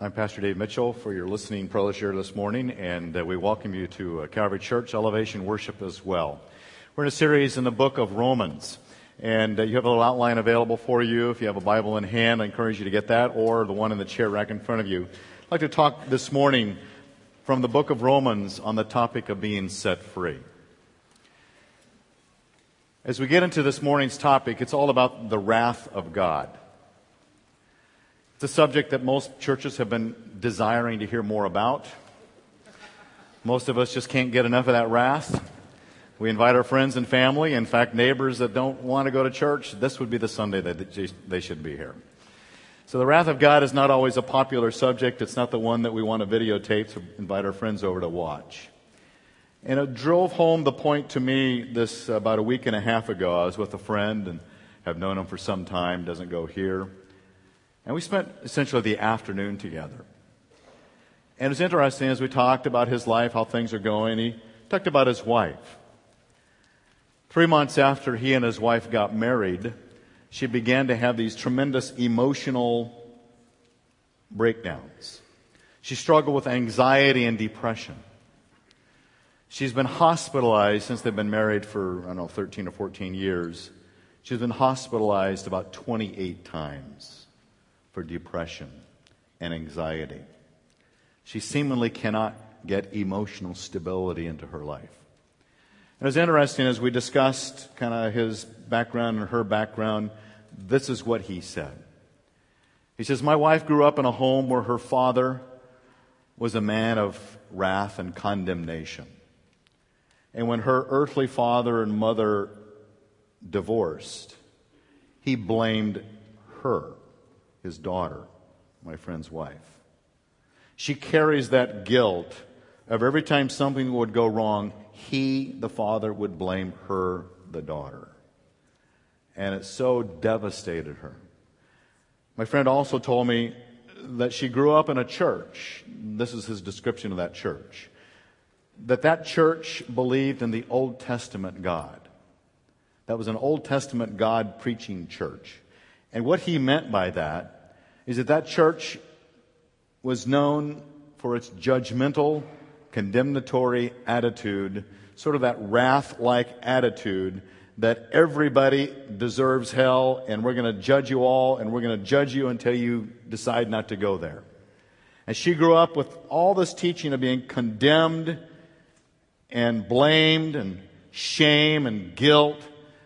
I'm Pastor Dave Mitchell for your listening pleasure this morning, and uh, we welcome you to uh, Calvary Church Elevation Worship as well. We're in a series in the book of Romans, and uh, you have a little outline available for you. If you have a Bible in hand, I encourage you to get that, or the one in the chair rack in front of you. I'd like to talk this morning from the book of Romans on the topic of being set free. As we get into this morning's topic, it's all about the wrath of God. It's a subject that most churches have been desiring to hear more about. Most of us just can't get enough of that wrath. We invite our friends and family, in fact, neighbors that don't want to go to church. This would be the Sunday that they should be here. So the wrath of God is not always a popular subject. It's not the one that we want to videotape to invite our friends over to watch. And it drove home the point to me this about a week and a half ago. I was with a friend and have known him for some time, doesn't go here. And we spent essentially the afternoon together. And it was interesting as we talked about his life, how things are going. He talked about his wife. Three months after he and his wife got married, she began to have these tremendous emotional breakdowns. She struggled with anxiety and depression. She's been hospitalized since they've been married for, I don't know, 13 or 14 years. She's been hospitalized about 28 times for depression and anxiety. She seemingly cannot get emotional stability into her life. It was interesting as we discussed kind of his background and her background. This is what he said. He says, My wife grew up in a home where her father was a man of wrath and condemnation. And when her earthly father and mother divorced, he blamed her his daughter, my friend's wife. She carries that guilt of every time something would go wrong, he, the father, would blame her, the daughter. And it so devastated her. My friend also told me that she grew up in a church. This is his description of that church. That that church believed in the Old Testament God. That was an Old Testament God preaching church. And what he meant by that is that that church was known for its judgmental, condemnatory attitude, sort of that wrath like attitude that everybody deserves hell and we're going to judge you all and we're going to judge you until you decide not to go there. And she grew up with all this teaching of being condemned and blamed and shame and guilt.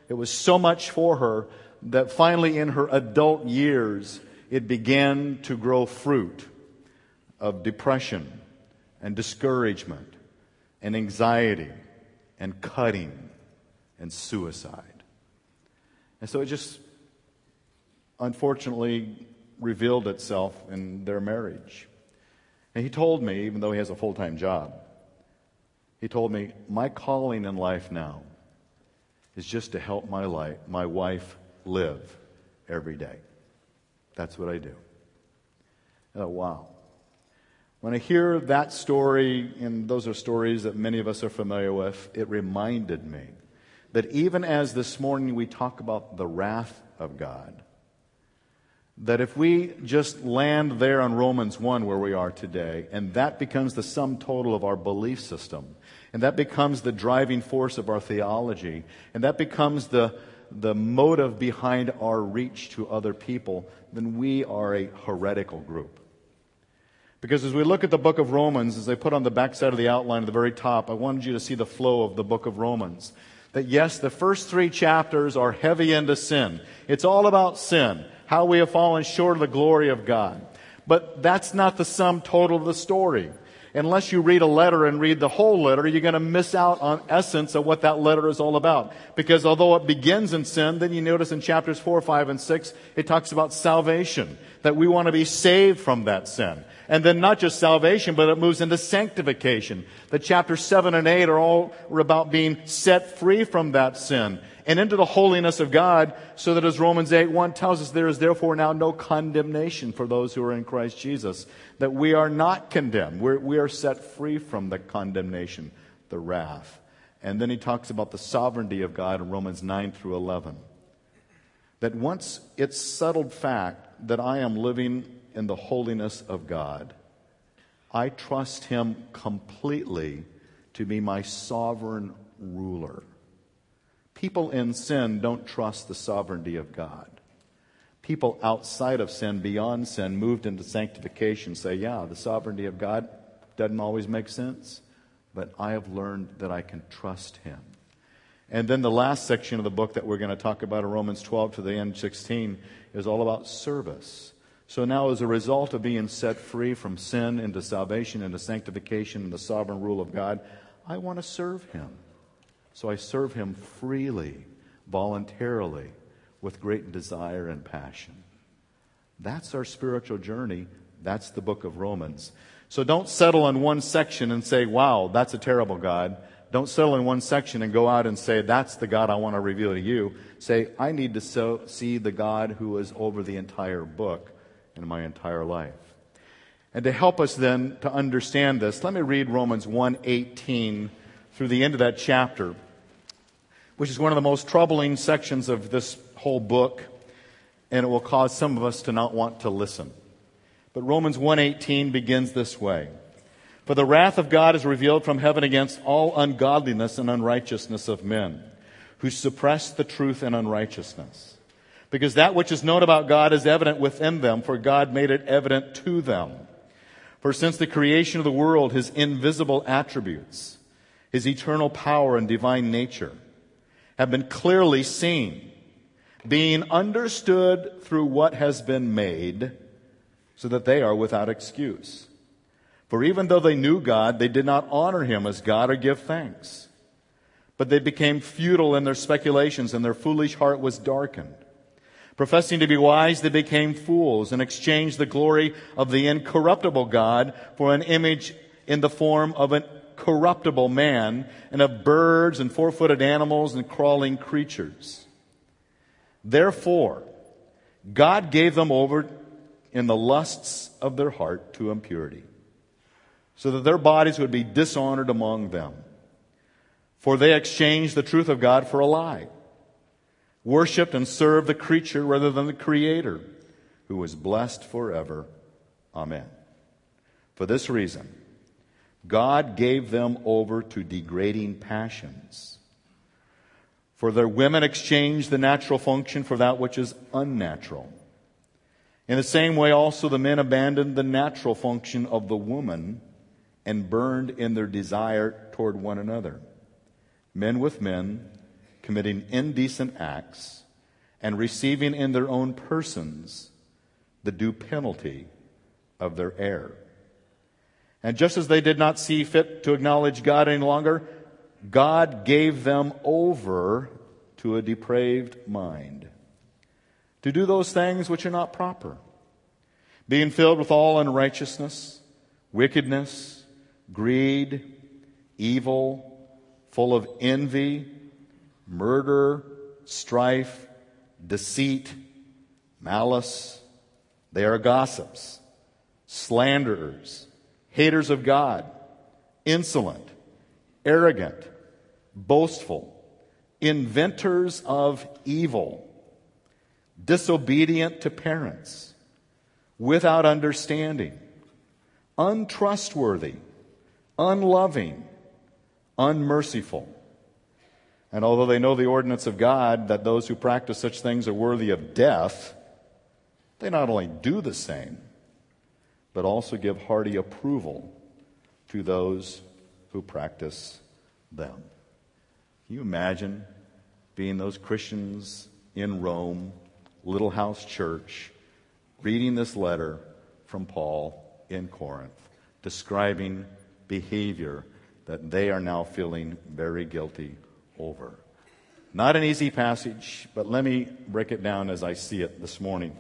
It was so much for her that finally in her adult years, it began to grow fruit of depression and discouragement and anxiety and cutting and suicide. And so it just unfortunately revealed itself in their marriage. And he told me, even though he has a full time job, he told me, My calling in life now is just to help my life, my wife live every day. That's what I do. Oh, wow. When I hear that story, and those are stories that many of us are familiar with, it reminded me that even as this morning we talk about the wrath of God, that if we just land there on Romans 1 where we are today, and that becomes the sum total of our belief system, and that becomes the driving force of our theology, and that becomes the, the motive behind our reach to other people, then we are a heretical group. Because as we look at the book of Romans, as I put on the backside of the outline at the very top, I wanted you to see the flow of the book of Romans. That yes, the first three chapters are heavy into sin. It's all about sin, how we have fallen short of the glory of God. But that's not the sum total of the story unless you read a letter and read the whole letter, you're going to miss out on essence of what that letter is all about. Because although it begins in sin, then you notice in chapters 4, 5, and 6, it talks about salvation. That we want to be saved from that sin. And then not just salvation, but it moves into sanctification. The chapters 7 and 8 are all about being set free from that sin and into the holiness of God, so that as Romans 8 1 tells us, there is therefore now no condemnation for those who are in Christ Jesus. That we are not condemned. We're, we are set free from the condemnation, the wrath. And then he talks about the sovereignty of God in Romans 9 through 11. That once it's settled fact that I am living in the holiness of God. I trust Him completely to be my sovereign ruler. People in sin don't trust the sovereignty of God. People outside of sin, beyond sin, moved into sanctification say, yeah, the sovereignty of God doesn't always make sense, but I have learned that I can trust Him. And then the last section of the book that we're going to talk about in Romans 12 to the end 16 is all about service. So now, as a result of being set free from sin into salvation, into sanctification, and the sovereign rule of God, I want to serve Him. So I serve Him freely, voluntarily, with great desire and passion. That's our spiritual journey. That's the book of Romans. So don't settle on one section and say, wow, that's a terrible God. Don't settle in one section and go out and say, that's the God I want to reveal to you. Say, I need to so, see the God who is over the entire book in my entire life. And to help us then to understand this, let me read Romans 1:18 through the end of that chapter, which is one of the most troubling sections of this whole book, and it will cause some of us to not want to listen. But Romans 1:18 begins this way. For the wrath of God is revealed from heaven against all ungodliness and unrighteousness of men, who suppress the truth in unrighteousness. Because that which is known about God is evident within them, for God made it evident to them. For since the creation of the world, his invisible attributes, his eternal power and divine nature, have been clearly seen, being understood through what has been made, so that they are without excuse. For even though they knew God, they did not honor him as God or give thanks. But they became futile in their speculations, and their foolish heart was darkened. Professing to be wise, they became fools and exchanged the glory of the incorruptible God for an image in the form of a corruptible man and of birds and four footed animals and crawling creatures. Therefore, God gave them over in the lusts of their heart to impurity so that their bodies would be dishonored among them. For they exchanged the truth of God for a lie, worshiped and served the creature rather than the Creator, who was blessed forever. Amen. For this reason, God gave them over to degrading passions. For their women exchanged the natural function for that which is unnatural. In the same way, also the men abandoned the natural function of the woman and burned in their desire toward one another. Men with men, committing indecent acts, and receiving in their own persons the due penalty of their error. And just as they did not see fit to acknowledge God any longer, God gave them over to a depraved mind to do those things which are not proper, being filled with all unrighteousness, wickedness, greed, evil, full of envy, murder, strife, deceit, malice. They are gossips, slanderers, haters of God, insolent, arrogant, boastful, inventors of evil, disobedient to parents, without understanding, untrustworthy unloving, unmerciful. And although they know the ordinance of God that those who practice such things are worthy of death, they not only do the same, but also give hearty approval to those who practice them. Can you imagine being those Christians in Rome, Little House Church, reading this letter from Paul in Corinth, describing behavior that they are now feeling very guilty over. Not an easy passage, but let me break it down as I see it this morning.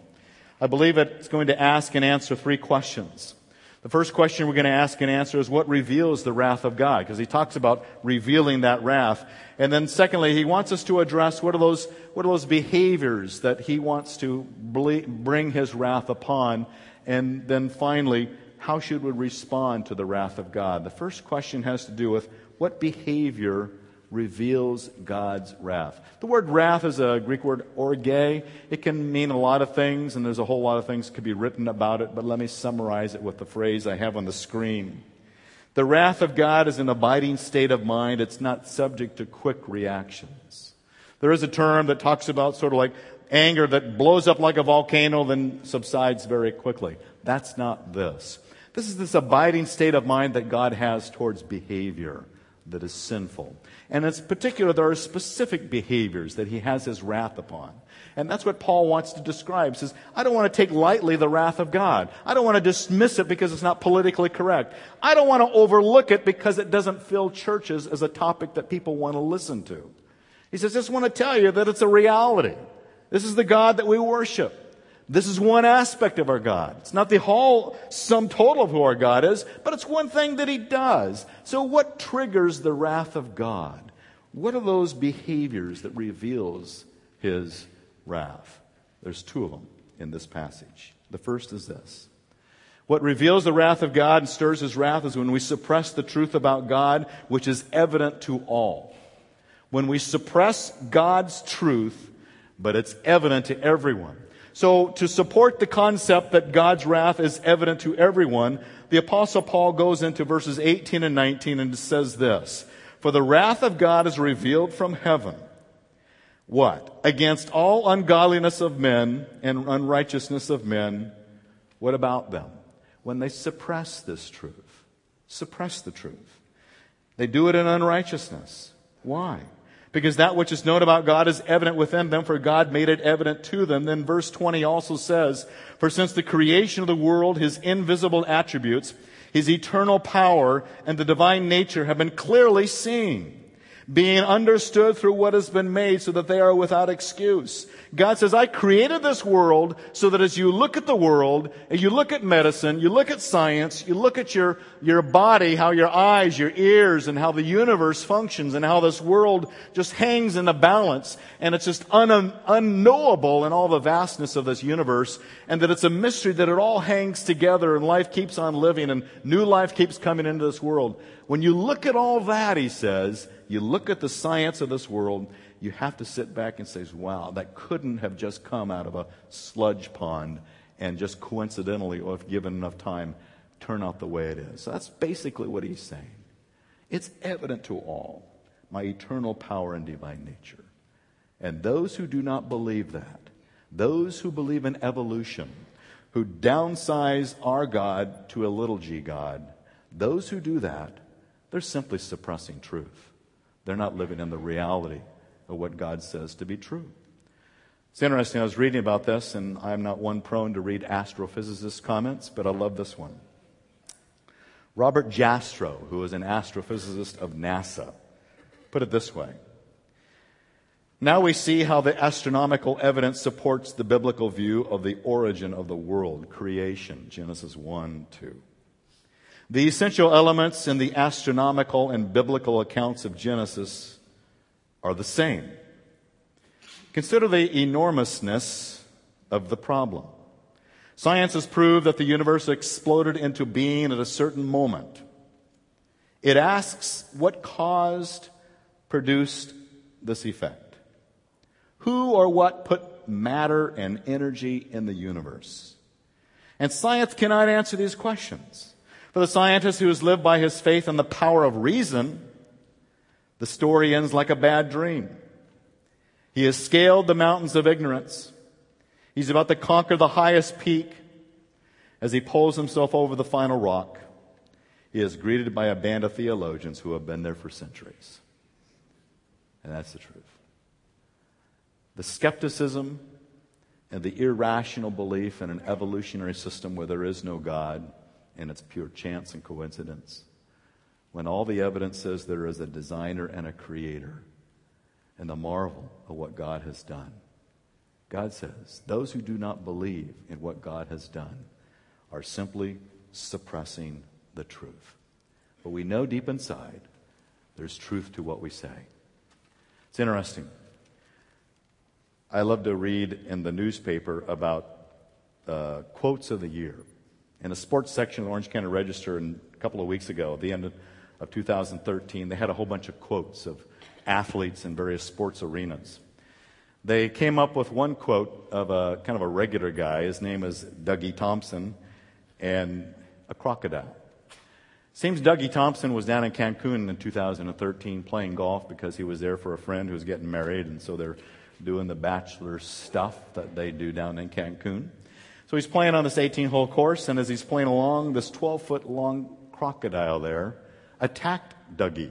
I believe it's going to ask and answer three questions. The first question we're going to ask and answer is what reveals the wrath of God? Because he talks about revealing that wrath. And then secondly, he wants us to address what are those, what are those behaviors that he wants to bring his wrath upon? And then finally, how should we respond to the wrath of God? The first question has to do with what behavior reveals God's wrath. The word wrath is a Greek word orge. It can mean a lot of things, and there's a whole lot of things could be written about it, but let me summarize it with the phrase I have on the screen. The wrath of God is an abiding state of mind. It's not subject to quick reactions. There is a term that talks about sort of like anger that blows up like a volcano, then subsides very quickly. That's not this. This is this abiding state of mind that God has towards behavior that is sinful. And in particular, there are specific behaviors that he has his wrath upon. And that's what Paul wants to describe. He says, I don't want to take lightly the wrath of God. I don't want to dismiss it because it's not politically correct. I don't want to overlook it because it doesn't fill churches as a topic that people want to listen to. He says, I just want to tell you that it's a reality. This is the God that we worship. This is one aspect of our God. It's not the whole sum total of who our God is, but it's one thing that He does. So what triggers the wrath of God? What are those behaviors that reveals His wrath? There's two of them in this passage. The first is this. What reveals the wrath of God and stirs His wrath is when we suppress the truth about God, which is evident to all. When we suppress God's truth, but it's evident to everyone. So, to support the concept that God's wrath is evident to everyone, the Apostle Paul goes into verses 18 and 19 and says this For the wrath of God is revealed from heaven. What? Against all ungodliness of men and unrighteousness of men. What about them? When they suppress this truth, suppress the truth. They do it in unrighteousness. Why? Because that which is known about God is evident within them, for God made it evident to them. Then verse 20 also says, For since the creation of the world, his invisible attributes, his eternal power, and the divine nature have been clearly seen being understood through what has been made so that they are without excuse. God says, I created this world so that as you look at the world, you look at medicine, you look at science, you look at your, your body, how your eyes, your ears, and how the universe functions, and how this world just hangs in a balance, and it's just un, unknowable in all the vastness of this universe, and that it's a mystery that it all hangs together, and life keeps on living, and new life keeps coming into this world. When you look at all that, he says, you look at the science of this world, you have to sit back and say, wow, that couldn't have just come out of a sludge pond and just coincidentally, or if given enough time, turn out the way it is. So that's basically what he's saying. It's evident to all my eternal power and divine nature. And those who do not believe that, those who believe in evolution, who downsize our God to a little g God, those who do that, they're simply suppressing truth. They're not living in the reality of what God says to be true. It's interesting. I was reading about this, and I'm not one prone to read astrophysicist comments, but I love this one. Robert Jastrow, who is an astrophysicist of NASA, put it this way. Now we see how the astronomical evidence supports the biblical view of the origin of the world, creation, Genesis 1 2. The essential elements in the astronomical and biblical accounts of Genesis are the same. Consider the enormousness of the problem. Science has proved that the universe exploded into being at a certain moment. It asks what caused, produced this effect. Who or what put matter and energy in the universe? And science cannot answer these questions. For the scientist who has lived by his faith in the power of reason, the story ends like a bad dream. He has scaled the mountains of ignorance. He's about to conquer the highest peak. As he pulls himself over the final rock, he is greeted by a band of theologians who have been there for centuries. And that's the truth. The skepticism and the irrational belief in an evolutionary system where there is no God and it's pure chance and coincidence. When all the evidence says there is a designer and a creator, and the marvel of what God has done. God says, those who do not believe in what God has done are simply suppressing the truth. But we know deep inside there's truth to what we say. It's interesting. I love to read in the newspaper about uh, quotes of the year in the sports section of the Orange County Register a couple of weeks ago, at the end of, of 2013, they had a whole bunch of quotes of athletes in various sports arenas. They came up with one quote of a kind of a regular guy. His name is Dougie Thompson, and a crocodile. Seems Dougie Thompson was down in Cancun in 2013 playing golf because he was there for a friend who was getting married, and so they're doing the bachelor stuff that they do down in Cancun. So he's playing on this 18 hole course, and as he's playing along, this 12 foot long crocodile there attacked Dougie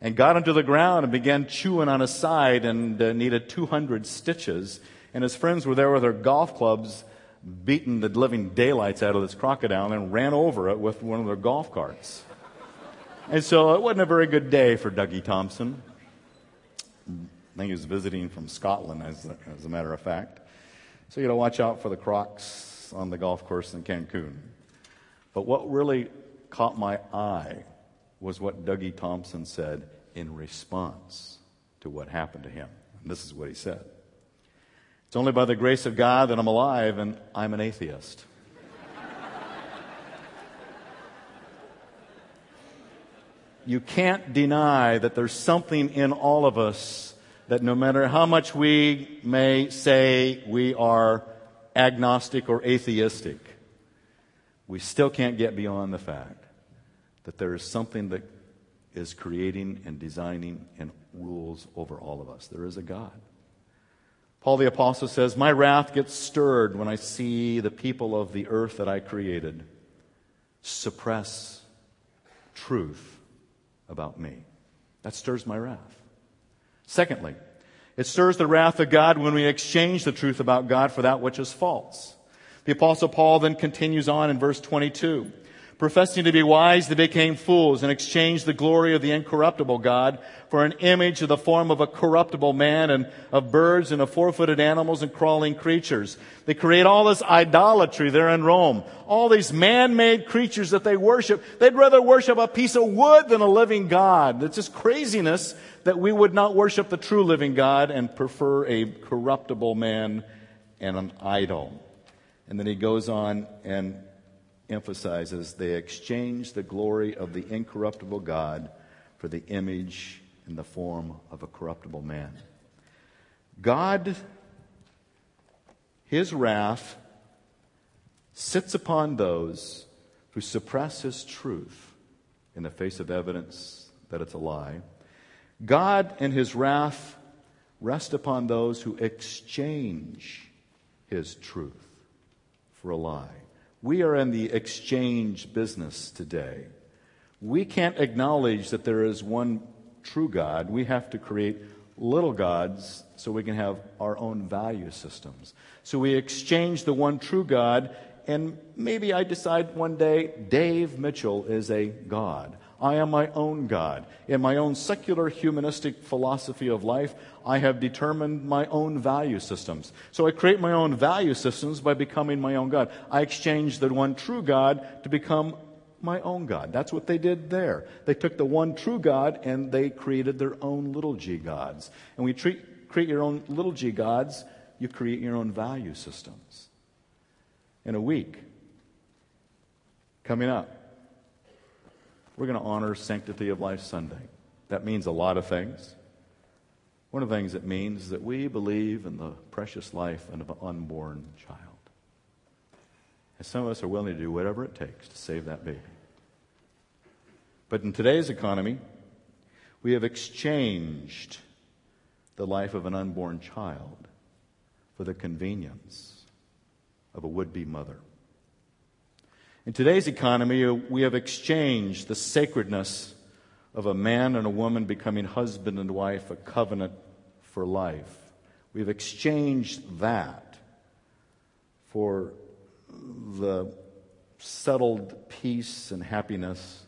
and got him to the ground and began chewing on his side and uh, needed 200 stitches. And his friends were there with their golf clubs, beating the living daylights out of this crocodile and ran over it with one of their golf carts. And so it wasn't a very good day for Dougie Thompson. I think he was visiting from Scotland, as a, as a matter of fact. So you got to watch out for the crocs on the golf course in Cancun. But what really caught my eye was what Dougie Thompson said in response to what happened to him. And this is what he said It's only by the grace of God that I'm alive, and I'm an atheist. you can't deny that there's something in all of us that no matter how much we may say we are agnostic or atheistic, we still can't get beyond the fact that there is something that is creating and designing and rules over all of us. There is a God. Paul the Apostle says, My wrath gets stirred when I see the people of the earth that I created suppress truth about me. That stirs my wrath. Secondly, it stirs the wrath of God when we exchange the truth about God for that which is false. The Apostle Paul then continues on in verse 22. Professing to be wise, they became fools and exchanged the glory of the incorruptible God for an image of the form of a corruptible man and of birds and of four-footed animals and crawling creatures. They create all this idolatry there in Rome. All these man-made creatures that they worship. They'd rather worship a piece of wood than a living God. It's just craziness that we would not worship the true living God and prefer a corruptible man and an idol. And then he goes on and emphasizes they exchange the glory of the incorruptible God for the image and the form of a corruptible man. God, his wrath, sits upon those who suppress his truth in the face of evidence that it's a lie. God and his wrath rest upon those who exchange his truth for a lie. We are in the exchange business today. We can't acknowledge that there is one true God. We have to create little gods so we can have our own value systems. So we exchange the one true God, and maybe I decide one day Dave Mitchell is a God. I am my own God. In my own secular humanistic philosophy of life, I have determined my own value systems. So I create my own value systems by becoming my own God. I exchange the one true God to become my own God. That's what they did there. They took the one true God and they created their own little g gods. And you treat, create your own little g gods, you create your own value systems. In a week, coming up, we're going to honor Sanctity of Life Sunday. That means a lot of things. One of the things it means is that we believe in the precious life of an unborn child. And some of us are willing to do whatever it takes to save that baby. But in today's economy, we have exchanged the life of an unborn child for the convenience of a would be mother. In today's economy, we have exchanged the sacredness of a man and a woman becoming husband and wife, a covenant for life. We've exchanged that for the settled peace and happiness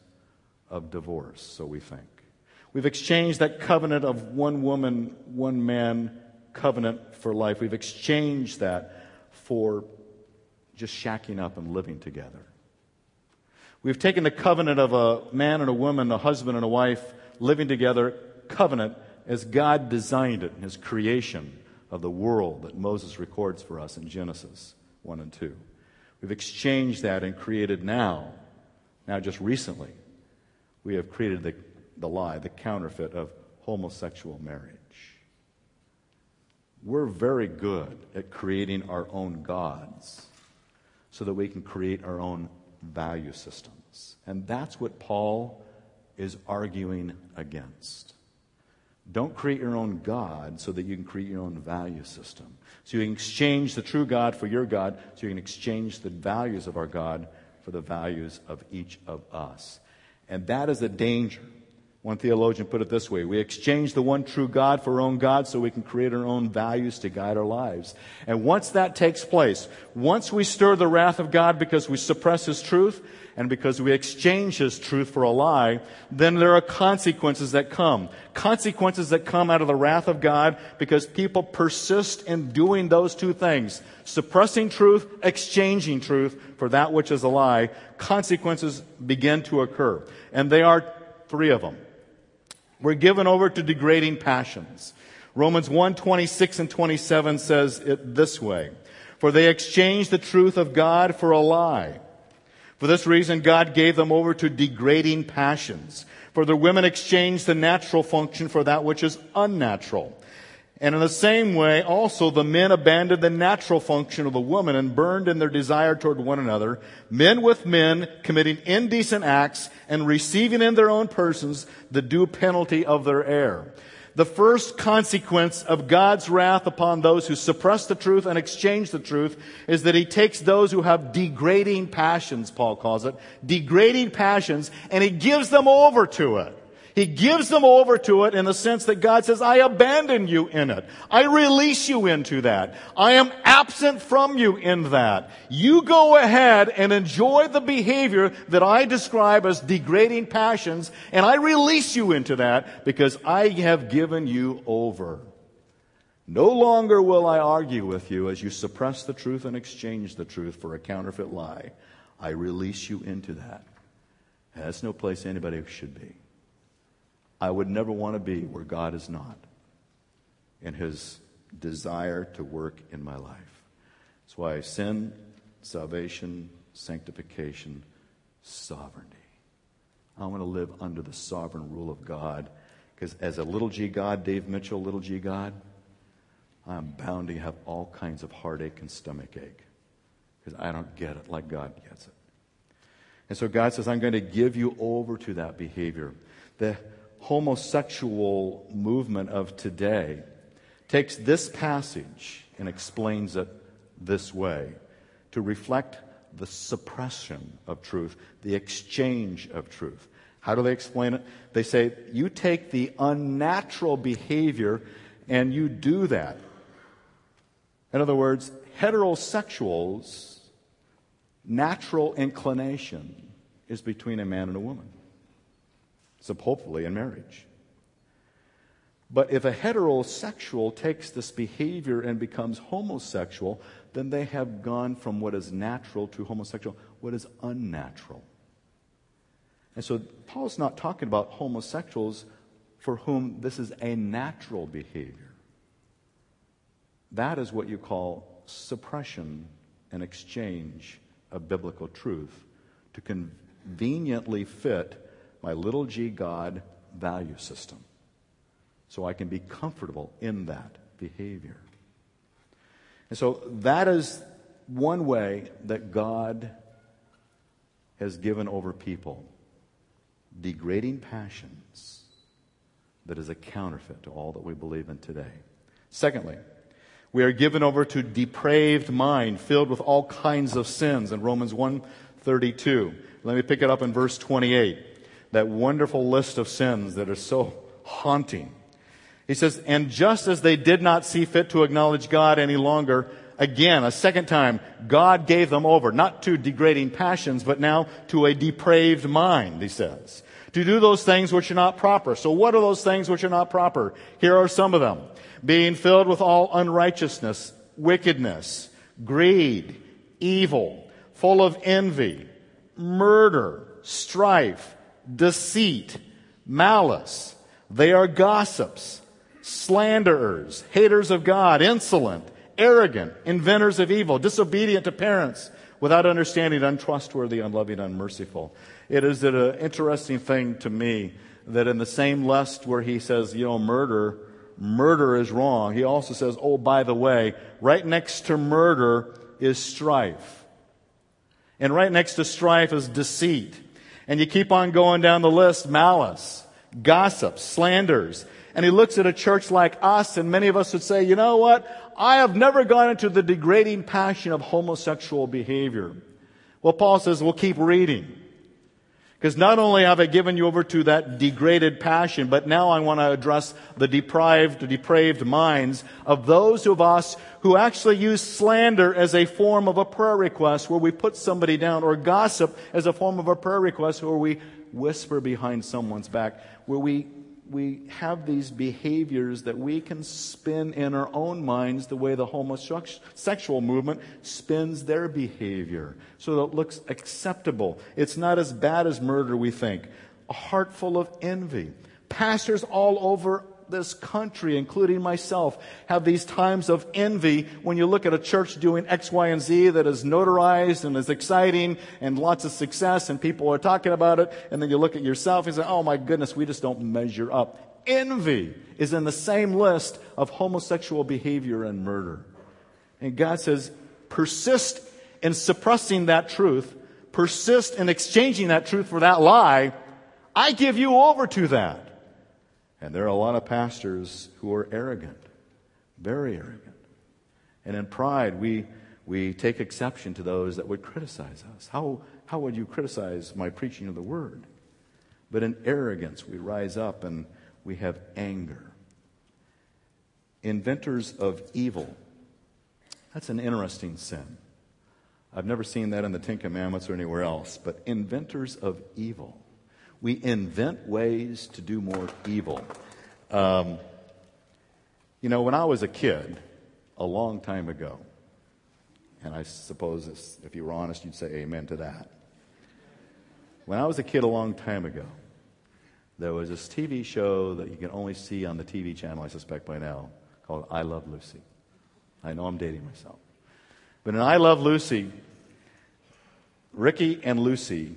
of divorce, so we think. We've exchanged that covenant of one woman, one man covenant for life. We've exchanged that for just shacking up and living together. We've taken the covenant of a man and a woman, a husband and a wife living together, covenant, as God designed it in his creation of the world that Moses records for us in Genesis 1 and 2. We've exchanged that and created now, now just recently, we have created the, the lie, the counterfeit of homosexual marriage. We're very good at creating our own gods so that we can create our own value systems. And that's what Paul is arguing against. Don't create your own God so that you can create your own value system. So you can exchange the true God for your God, so you can exchange the values of our God for the values of each of us. And that is a danger. One theologian put it this way We exchange the one true God for our own God so we can create our own values to guide our lives. And once that takes place, once we stir the wrath of God because we suppress His truth, and because we exchange his truth for a lie, then there are consequences that come. Consequences that come out of the wrath of God because people persist in doing those two things. Suppressing truth, exchanging truth for that which is a lie. Consequences begin to occur. And they are three of them. We're given over to degrading passions. Romans 1, 26 and 27 says it this way. For they exchanged the truth of God for a lie for this reason, God gave them over to degrading passions. For the women exchanged the natural function for that which is unnatural. And in the same way, also the men abandoned the natural function of the woman and burned in their desire toward one another, men with men committing indecent acts and receiving in their own persons the due penalty of their error. The first consequence of God's wrath upon those who suppress the truth and exchange the truth is that he takes those who have degrading passions, Paul calls it, degrading passions, and he gives them over to it. He gives them over to it in the sense that God says, I abandon you in it. I release you into that. I am absent from you in that. You go ahead and enjoy the behavior that I describe as degrading passions, and I release you into that because I have given you over. No longer will I argue with you as you suppress the truth and exchange the truth for a counterfeit lie. I release you into that. that's no place anybody should be. I would never want to be where God is not in his desire to work in my life. That's why sin, salvation, sanctification, sovereignty. I want to live under the sovereign rule of God because as a little g God, Dave Mitchell, little g God, I'm bound to have all kinds of heartache and stomach ache because I don't get it like God gets it. And so God says, I'm going to give you over to that behavior. The homosexual movement of today takes this passage and explains it this way to reflect the suppression of truth, the exchange of truth. How do they explain it? They say, you take the unnatural behavior and you do that. In other words, heterosexuals' natural inclination is between a man and a woman. So, hopefully, in marriage. But if a heterosexual takes this behavior and becomes homosexual, then they have gone from what is natural to homosexual, what is unnatural. And so Paul's not talking about homosexuals for whom this is a natural behavior. That is what you call suppression and exchange of biblical truth to conveniently fit my little g God value system so I can be comfortable in that behavior. And so that is one way that God has given over people degrading passions that is a counterfeit to all that we believe in today. Secondly, we are given over to depraved mind filled with all kinds of sins in Romans 1:32. Let me pick it up in verse 28 that wonderful list of sins that are so haunting. He says, and just as they did not see fit to acknowledge God any longer, again, a second time, God gave them over, not to degrading passions, but now to a depraved mind, he says. To do those things which are not proper. So what are those things which are not proper? Here are some of them. Being filled with all unrighteousness, wickedness, greed, evil, full of envy, murder, strife, deceit, malice. They are gossips, slanderers, haters of God, insolent, arrogant, inventors of evil, disobedient to parents, without understanding, untrustworthy, unloving, unmerciful. It is an interesting thing to me that in the same lust where he says, you know, murder, murder is wrong, he also says, oh, by the way, right next to murder is strife. And right next to strife is deceit. And you keep on going down the list, malice, gossip, slanders. And he looks at a church like us, and many of us would say, you know what? I have never gone into the degrading passion of homosexual behavior. Well, Paul says, well, keep reading. Because not only have I given you over to that degraded passion, but now I want to address the deprived, depraved minds of those of us who actually use slander as a form of a prayer request where we put somebody down or gossip as a form of a prayer request where we whisper behind someone's back, where we we have these behaviors that we can spin in our own minds the way the homosexual movement spins their behavior so that it looks acceptable. It's not as bad as murder, we think. A heart full of envy. Pastors all over this country, including myself, have these times of envy when you look at a church doing X, Y, and Z that is notarized and is exciting and lots of success and people are talking about it. And then you look at yourself and say, oh my goodness, we just don't measure up. Envy is in the same list of homosexual behavior and murder. And God says, persist in suppressing that truth, persist in exchanging that truth for that lie. I give you over to that. And there are a lot of pastors who are arrogant, very arrogant. And in pride, we, we take exception to those that would criticize us. How, how would you criticize my preaching of the word? But in arrogance, we rise up and we have anger. Inventors of evil. That's an interesting sin. I've never seen that in the Ten Commandments or anywhere else, but inventors of evil. We invent ways to do more evil. Um, you know, when I was a kid, a long time ago, and I suppose if you were honest, you'd say amen to that. When I was a kid a long time ago, there was this TV show that you can only see on the TV channel, I suspect by now, called I Love Lucy. I know I'm dating myself. But in I Love Lucy, Ricky and Lucy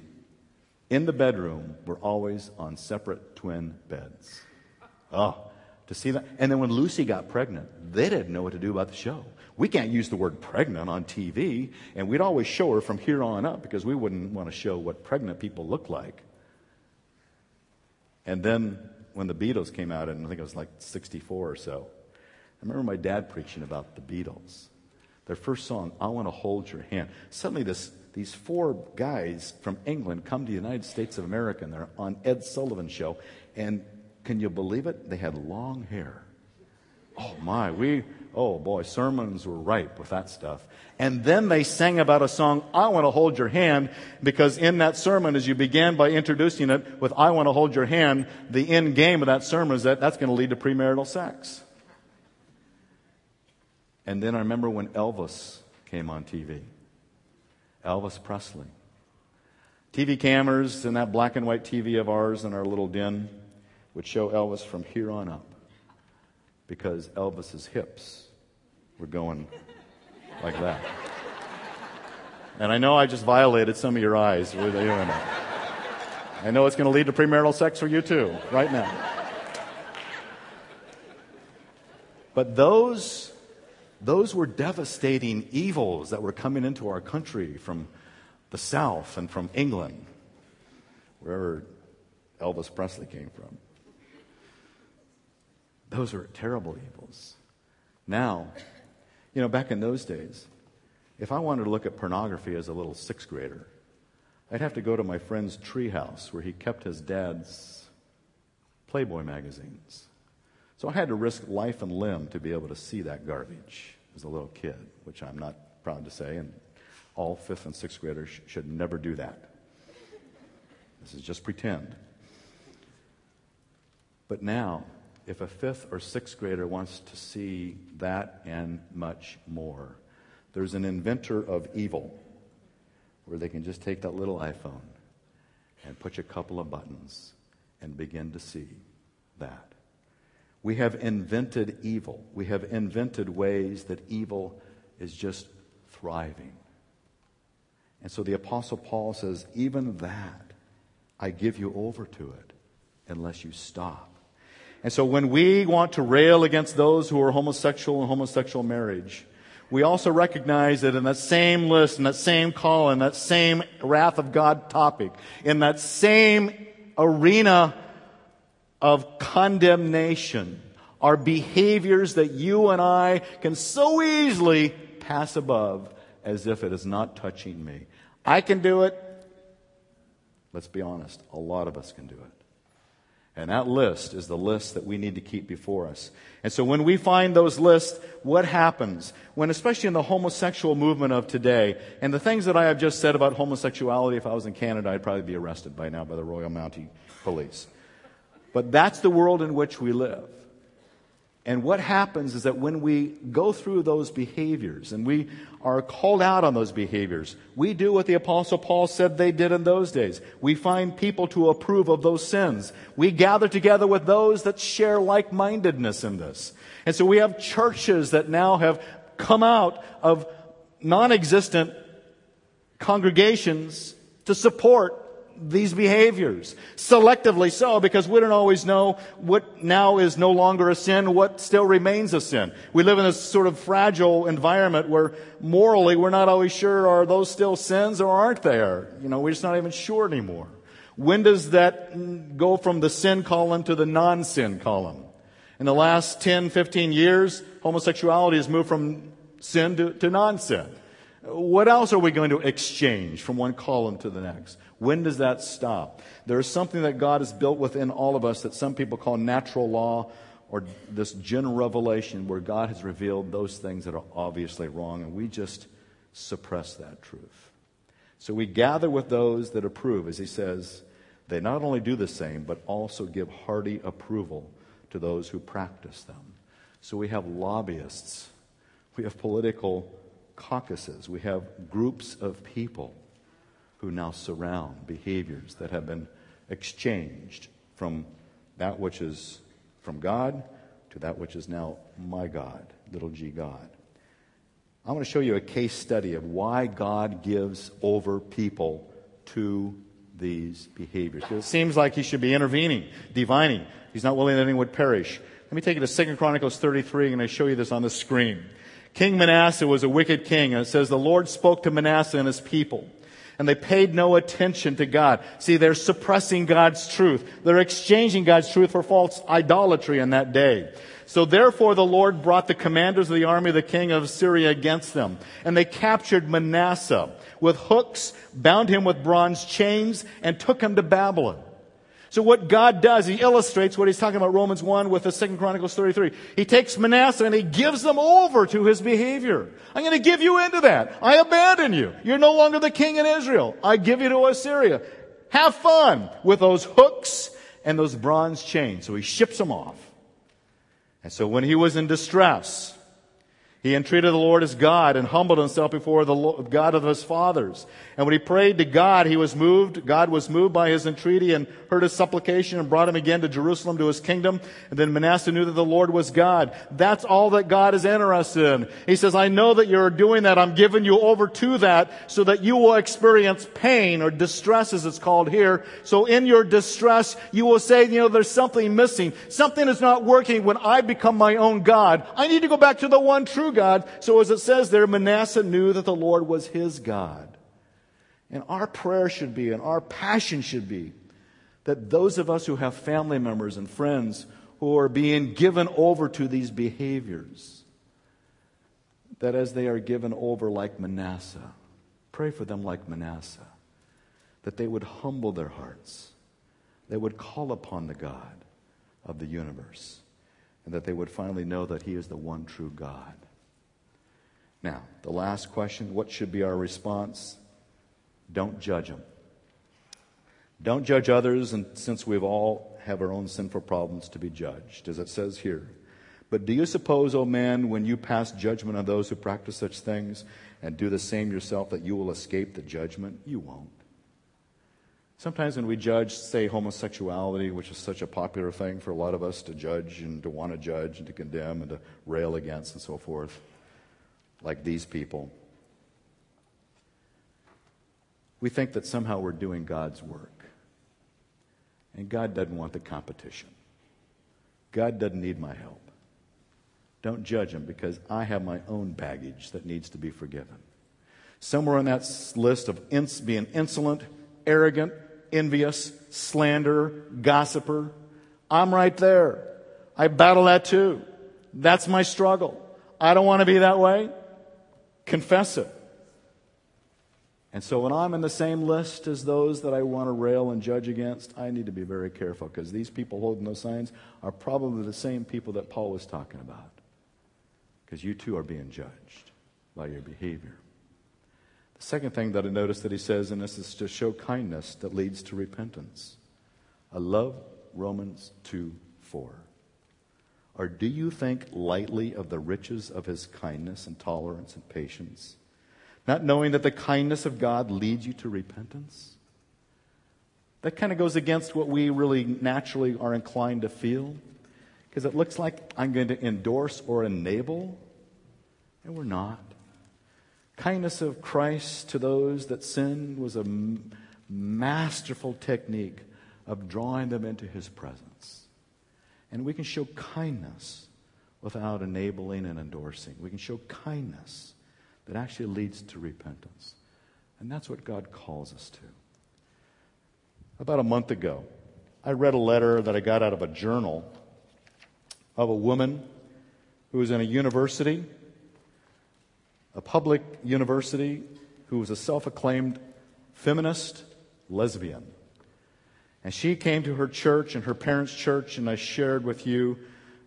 in the bedroom we were always on separate twin beds. Oh, to see that. And then when Lucy got pregnant, they didn't know what to do about the show. We can't use the word pregnant on TV, and we'd always show her from here on up because we wouldn't want to show what pregnant people look like. And then when the Beatles came out, and I think it was like 64 or so, I remember my dad preaching about the Beatles. Their first song, I Want to Hold Your Hand. Suddenly, this these four guys from England come to the United States of America and they're on Ed Sullivan show. And can you believe it? They had long hair. Oh my, we, oh boy, sermons were ripe with that stuff. And then they sang about a song, I Want to Hold Your Hand, because in that sermon, as you began by introducing it with I Want to Hold Your Hand, the end game of that sermon is that that's going to lead to premarital sex. And then I remember when Elvis came on TV. Elvis Presley. TV cameras and that black and white TV of ours in our little den would show Elvis from here on up because Elvis's hips were going like that. And I know I just violated some of your eyes with doing that. I know it's going to lead to premarital sex for you too, right now. But those those were devastating evils that were coming into our country from the South and from England, wherever Elvis Presley came from. Those were terrible evils. Now, you know, back in those days, if I wanted to look at pornography as a little sixth grader, I'd have to go to my friend's treehouse where he kept his dad's Playboy magazines. So I had to risk life and limb to be able to see that garbage as a little kid, which I'm not proud to say, and all fifth and sixth graders sh- should never do that. This is just pretend. But now, if a fifth or sixth grader wants to see that and much more, there's an inventor of evil where they can just take that little iPhone and push a couple of buttons and begin to see that. We have invented evil. We have invented ways that evil is just thriving. And so the Apostle Paul says, even that, I give you over to it unless you stop. And so when we want to rail against those who are homosexual and homosexual marriage, we also recognize that in that same list, in that same call, in that same wrath of God topic, in that same arena of condemnation, are behaviors that you and I can so easily pass above as if it is not touching me. I can do it. Let's be honest, a lot of us can do it. And that list is the list that we need to keep before us. And so when we find those lists, what happens? When, especially in the homosexual movement of today, and the things that I have just said about homosexuality, if I was in Canada, I'd probably be arrested by now by the Royal Mounted Police. But that's the world in which we live. And what happens is that when we go through those behaviors and we are called out on those behaviors, we do what the apostle Paul said they did in those days. We find people to approve of those sins. We gather together with those that share like-mindedness in this. And so we have churches that now have come out of non-existent congregations to support these behaviors. Selectively so, because we don't always know what now is no longer a sin, what still remains a sin. We live in this sort of fragile environment where morally we're not always sure are those still sins or aren't there? You know, we're just not even sure anymore. When does that go from the sin column to the non-sin column? In the last 10, 15 years, homosexuality has moved from sin to, to non-sin. What else are we going to exchange from one column to the next? When does that stop? There is something that God has built within all of us that some people call natural law or this general revelation where God has revealed those things that are obviously wrong, and we just suppress that truth. So we gather with those that approve, as he says, they not only do the same, but also give hearty approval to those who practice them. So we have lobbyists, we have political caucuses, we have groups of people who now surround behaviors that have been exchanged from that which is from God to that which is now my God, little g God. I want to show you a case study of why God gives over people to these behaviors. It seems like he should be intervening, divining. He's not willing that anyone would perish. Let me take you to 2 Chronicles 33 and I show you this on the screen. King Manasseh was a wicked king, and it says the Lord spoke to Manasseh and his people and they paid no attention to God. See, they're suppressing God's truth. They're exchanging God's truth for false idolatry in that day. So therefore the Lord brought the commanders of the army of the king of Syria against them. And they captured Manasseh with hooks, bound him with bronze chains, and took him to Babylon. So what God does, He illustrates what He's talking about Romans 1 with the Second Chronicles 33. He takes Manasseh and He gives them over to his behavior. I'm going to give you into that. I abandon you. You're no longer the king in Israel. I give you to Assyria. Have fun with those hooks and those bronze chains. So He ships them off. And so when he was in distress, he entreated the Lord as God and humbled himself before the God of his fathers. And when he prayed to God, he was moved. God was moved by his entreaty and heard his supplication and brought him again to Jerusalem to his kingdom. And then Manasseh knew that the Lord was God. That's all that God is interested in. He says, I know that you're doing that. I'm giving you over to that so that you will experience pain or distress as it's called here. So in your distress, you will say, you know, there's something missing. Something is not working when I become my own God. I need to go back to the one true God. So as it says there, Manasseh knew that the Lord was his God. And our prayer should be, and our passion should be, that those of us who have family members and friends who are being given over to these behaviors, that as they are given over like Manasseh, pray for them like Manasseh, that they would humble their hearts, they would call upon the God of the universe, and that they would finally know that He is the one true God. Now, the last question what should be our response? Don't judge them. Don't judge others, and since we've all have our own sinful problems to be judged, as it says here. But do you suppose, O oh man, when you pass judgment on those who practice such things and do the same yourself, that you will escape the judgment? You won't. Sometimes when we judge, say, homosexuality, which is such a popular thing for a lot of us to judge and to want to judge and to condemn and to rail against and so forth, like these people, we think that somehow we're doing God's work. And God doesn't want the competition. God doesn't need my help. Don't judge him because I have my own baggage that needs to be forgiven. Somewhere on that list of ins- being insolent, arrogant, envious, slanderer, gossiper, I'm right there. I battle that too. That's my struggle. I don't want to be that way. Confess it. And so when I'm in the same list as those that I want to rail and judge against, I need to be very careful because these people holding those signs are probably the same people that Paul was talking about. Because you too are being judged by your behavior. The second thing that I noticed that he says in this is to show kindness that leads to repentance. I love Romans 2 4. Or do you think lightly of the riches of his kindness and tolerance and patience? not knowing that the kindness of God leads you to repentance? That kind of goes against what we really naturally are inclined to feel because it looks like I'm going to endorse or enable, and we're not. Kindness of Christ to those that sin was a masterful technique of drawing them into his presence. And we can show kindness without enabling and endorsing. We can show kindness that actually leads to repentance. And that's what God calls us to. About a month ago, I read a letter that I got out of a journal of a woman who was in a university, a public university, who was a self acclaimed feminist lesbian. And she came to her church and her parents' church, and I shared with you,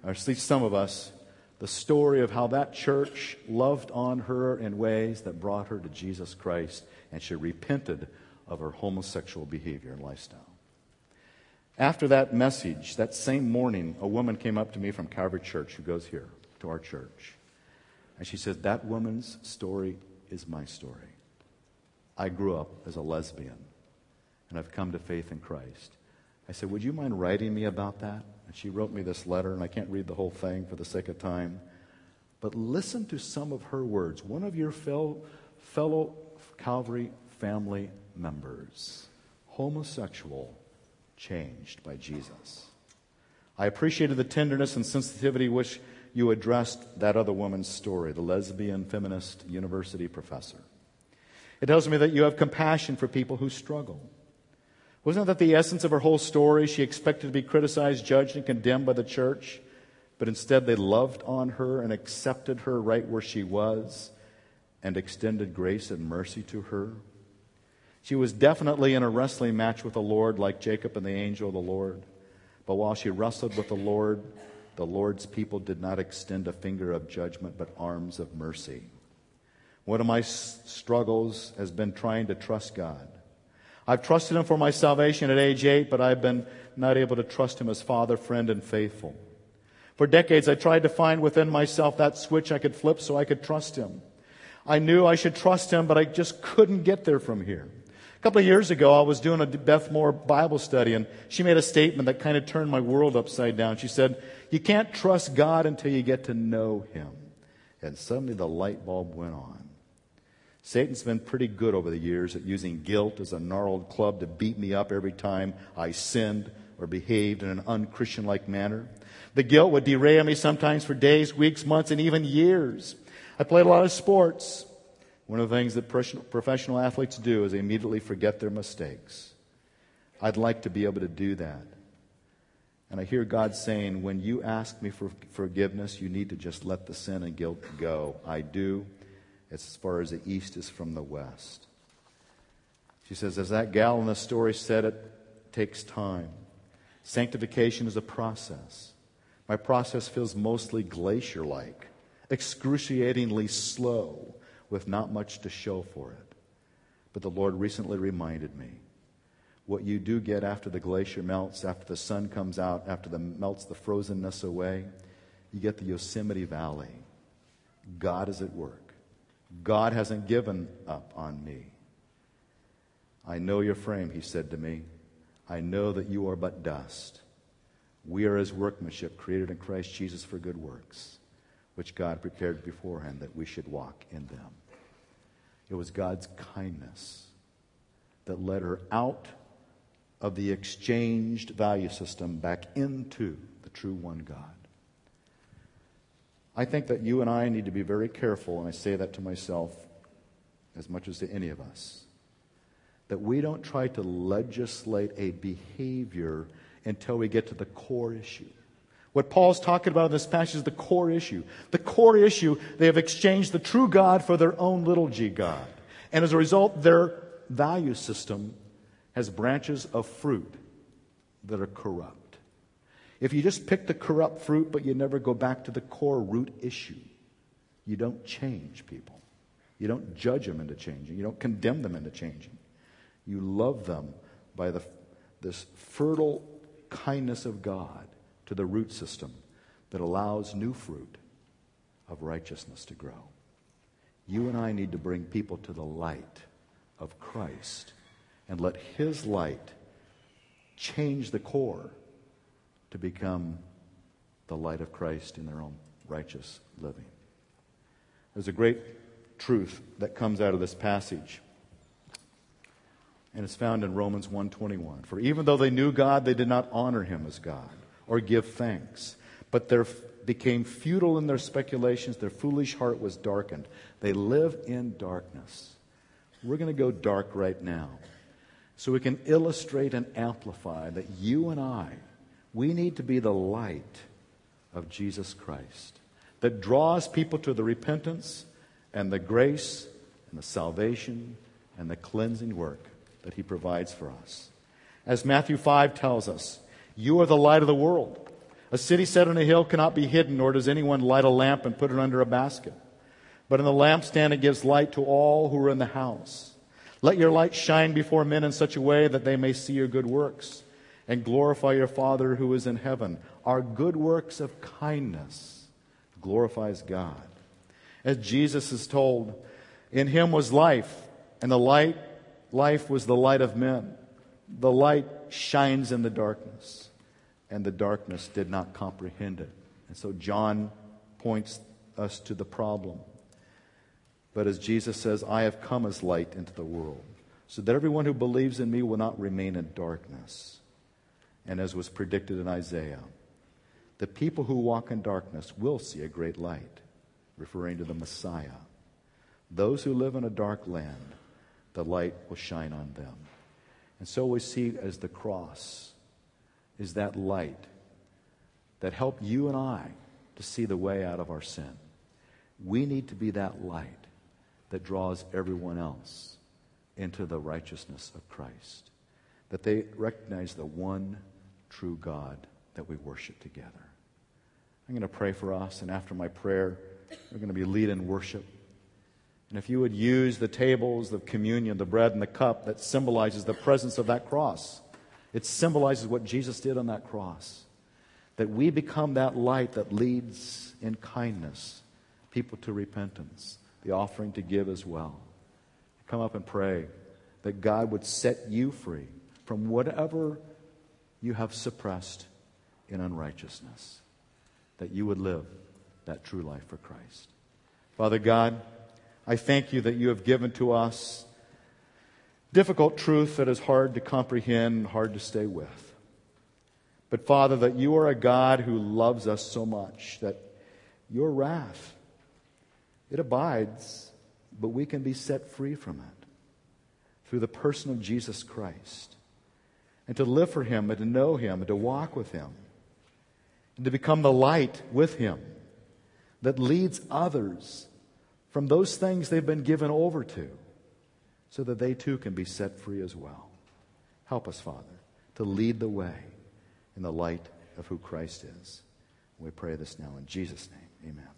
or at least some of us, the story of how that church loved on her in ways that brought her to Jesus Christ, and she repented of her homosexual behavior and lifestyle. After that message, that same morning, a woman came up to me from Calvary Church who goes here to our church. And she said, That woman's story is my story. I grew up as a lesbian, and I've come to faith in Christ. I said, Would you mind writing me about that? And she wrote me this letter, and I can't read the whole thing for the sake of time. But listen to some of her words. One of your fellow, fellow Calvary family members, homosexual, changed by Jesus. I appreciated the tenderness and sensitivity which you addressed that other woman's story, the lesbian feminist university professor. It tells me that you have compassion for people who struggle. Wasn't that the essence of her whole story? She expected to be criticized, judged, and condemned by the church, but instead they loved on her and accepted her right where she was and extended grace and mercy to her. She was definitely in a wrestling match with the Lord, like Jacob and the angel of the Lord. But while she wrestled with the Lord, the Lord's people did not extend a finger of judgment, but arms of mercy. One of my struggles has been trying to trust God. I've trusted him for my salvation at age eight, but I've been not able to trust him as father, friend, and faithful. For decades, I tried to find within myself that switch I could flip so I could trust him. I knew I should trust him, but I just couldn't get there from here. A couple of years ago, I was doing a Beth Moore Bible study, and she made a statement that kind of turned my world upside down. She said, You can't trust God until you get to know him. And suddenly the light bulb went on. Satan's been pretty good over the years at using guilt as a gnarled club to beat me up every time I sinned or behaved in an unchristian like manner. The guilt would derail me sometimes for days, weeks, months, and even years. I played a lot of sports. One of the things that professional athletes do is they immediately forget their mistakes. I'd like to be able to do that. And I hear God saying, when you ask me for forgiveness, you need to just let the sin and guilt go. I do as far as the east is from the west. She says, as that gal in the story said, it takes time. Sanctification is a process. My process feels mostly glacier like, excruciatingly slow, with not much to show for it. But the Lord recently reminded me what you do get after the glacier melts, after the sun comes out, after the melts the frozenness away, you get the Yosemite Valley. God is at work. God hasn't given up on me. I know your frame, he said to me. I know that you are but dust. We are his workmanship, created in Christ Jesus for good works, which God prepared beforehand that we should walk in them. It was God's kindness that led her out of the exchanged value system back into the true one God. I think that you and I need to be very careful, and I say that to myself as much as to any of us, that we don't try to legislate a behavior until we get to the core issue. What Paul's talking about in this passage is the core issue. The core issue, they have exchanged the true God for their own little g God. And as a result, their value system has branches of fruit that are corrupt. If you just pick the corrupt fruit, but you never go back to the core root issue, you don't change people. You don't judge them into changing. You don't condemn them into changing. You love them by the, this fertile kindness of God to the root system that allows new fruit of righteousness to grow. You and I need to bring people to the light of Christ and let His light change the core to become the light of Christ in their own righteous living. There's a great truth that comes out of this passage. And it's found in Romans 1:21. For even though they knew God, they did not honor him as God or give thanks, but there became futile in their speculations, their foolish heart was darkened. They live in darkness. We're going to go dark right now. So we can illustrate and amplify that you and I, we need to be the light of Jesus Christ that draws people to the repentance and the grace and the salvation and the cleansing work that he provides for us. As Matthew 5 tells us, you are the light of the world. A city set on a hill cannot be hidden, nor does anyone light a lamp and put it under a basket. But in the lampstand it gives light to all who are in the house. Let your light shine before men in such a way that they may see your good works and glorify your Father who is in heaven. Our good works of kindness glorifies God. As Jesus is told, in him was life, and the light, life was the light of men. The light shines in the darkness, and the darkness did not comprehend it. And so John points us to the problem. But as Jesus says, I have come as light into the world, so that everyone who believes in me will not remain in darkness. And as was predicted in Isaiah, the people who walk in darkness will see a great light referring to the Messiah. Those who live in a dark land, the light will shine on them. And so we see as the cross is that light that helped you and I to see the way out of our sin. We need to be that light that draws everyone else into the righteousness of Christ. That they recognize the one true God that we worship together. I'm going to pray for us, and after my prayer, we're going to be leading worship. And if you would use the tables of communion, the bread and the cup that symbolizes the presence of that cross, it symbolizes what Jesus did on that cross. That we become that light that leads in kindness people to repentance, the offering to give as well. Come up and pray that God would set you free from whatever you have suppressed in unrighteousness, that you would live that true life for Christ. Father God, I thank you that you have given to us difficult truth that is hard to comprehend, and hard to stay with. But Father, that you are a God who loves us so much that your wrath, it abides, but we can be set free from it through the person of Jesus Christ. And to live for him and to know him and to walk with him and to become the light with him that leads others from those things they've been given over to so that they too can be set free as well. Help us, Father, to lead the way in the light of who Christ is. We pray this now in Jesus' name. Amen.